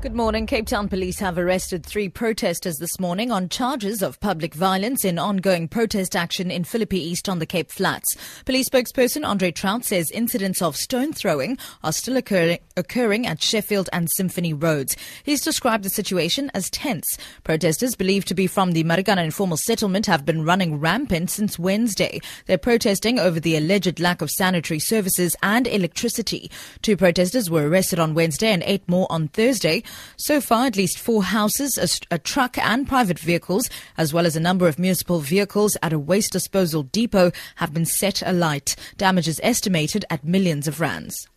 Good morning. Cape Town police have arrested three protesters this morning on charges of public violence in ongoing protest action in Philippi East on the Cape Flats. Police spokesperson Andre Traut says incidents of stone throwing are still occurring, occurring at Sheffield and Symphony Roads. He's described the situation as tense. Protesters believed to be from the Marikana informal settlement have been running rampant since Wednesday. They're protesting over the alleged lack of sanitary services and electricity. Two protesters were arrested on Wednesday and eight more on Thursday. So far, at least four houses, a, a, truck, and private vehicles, as well as a number of municipal vehicles at a waste disposal depot, have been set alight. Damage is estimated at millions of rands.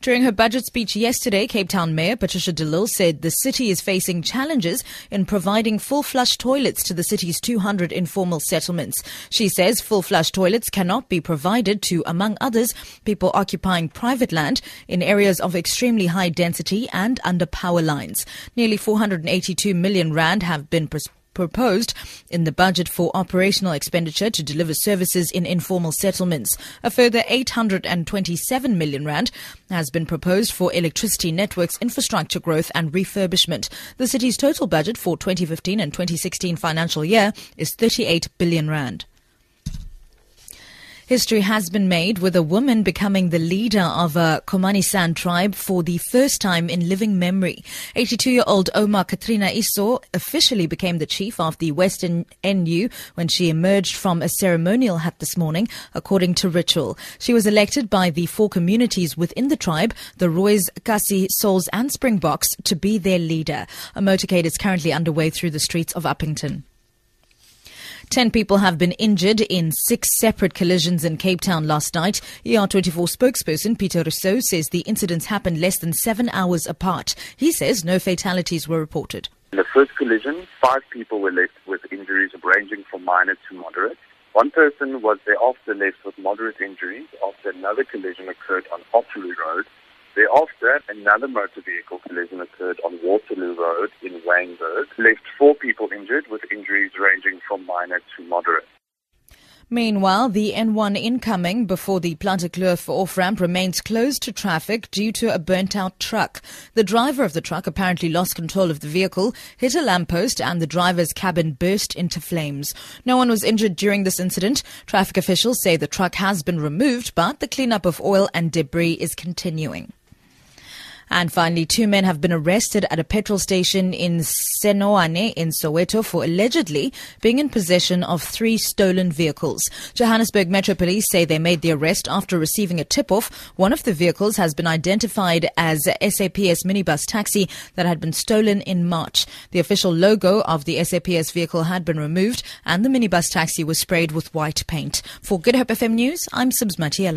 During her budget speech yesterday, Cape Town Mayor Patricia de Lille said the city is facing challenges in providing full flush toilets to the city's 200 informal settlements. She says full flush toilets cannot be provided to, among others, people occupying private land in areas of extremely high density and under power lines. Nearly 482 million rand have been pres- proposed in the budget for operational expenditure to deliver services in informal settlements. A further 827 million rand has been proposed for electricity networks infrastructure growth and refurbishment. The city's total budget for 2015 and 2016 financial year is 38 billion rand. History has been made with a woman becoming the leader of uh, a Khomani San tribe for the first time in living memory. 82-year-old Ouma Katrina Esau officially became the chief of the Western NU when she emerged from a ceremonial hut this morning, according to ritual. She was elected by the four communities within the tribe, the Roys, Kasi, Souls and Springboks, to be their leader. A motorcade is currently underway through the streets of Upington. Ten people have been injured in six separate collisions in Cape Town last night. ER24 spokesperson Peter Rousseau says the incidents happened less than seven hours apart. He says no fatalities were reported. In the first collision, five people were left with injuries ranging from minor to moderate. One person was thereafter left with moderate injuries after another collision occurred on Ottawa Road Thereafter, another motor vehicle collision occurred on Waterloo Road in Wynberg, left four people injured with injuries ranging from minor to moderate. Meanwhile, the N1 incoming before the Plattekloof off-ramp remains closed to traffic due to a burnt-out truck. The driver of the truck apparently lost control of the vehicle, hit a lamppost, and the driver's cabin burst into flames. No one was injured during this incident. Traffic officials say the truck has been removed, but the cleanup of oil and debris is continuing. And finally, two men have been arrested at a petrol station in Senaoane in Soweto for allegedly being in possession of three stolen vehicles. Johannesburg Metro Police say they made the arrest after receiving a tip-off. One of the vehicles has been identified as SAPS minibus taxi that had been stolen in March. The official logo of the SAPS vehicle had been removed and the minibus taxi was sprayed with white paint. For Good Hope FM News, I'm Sibs Matiela.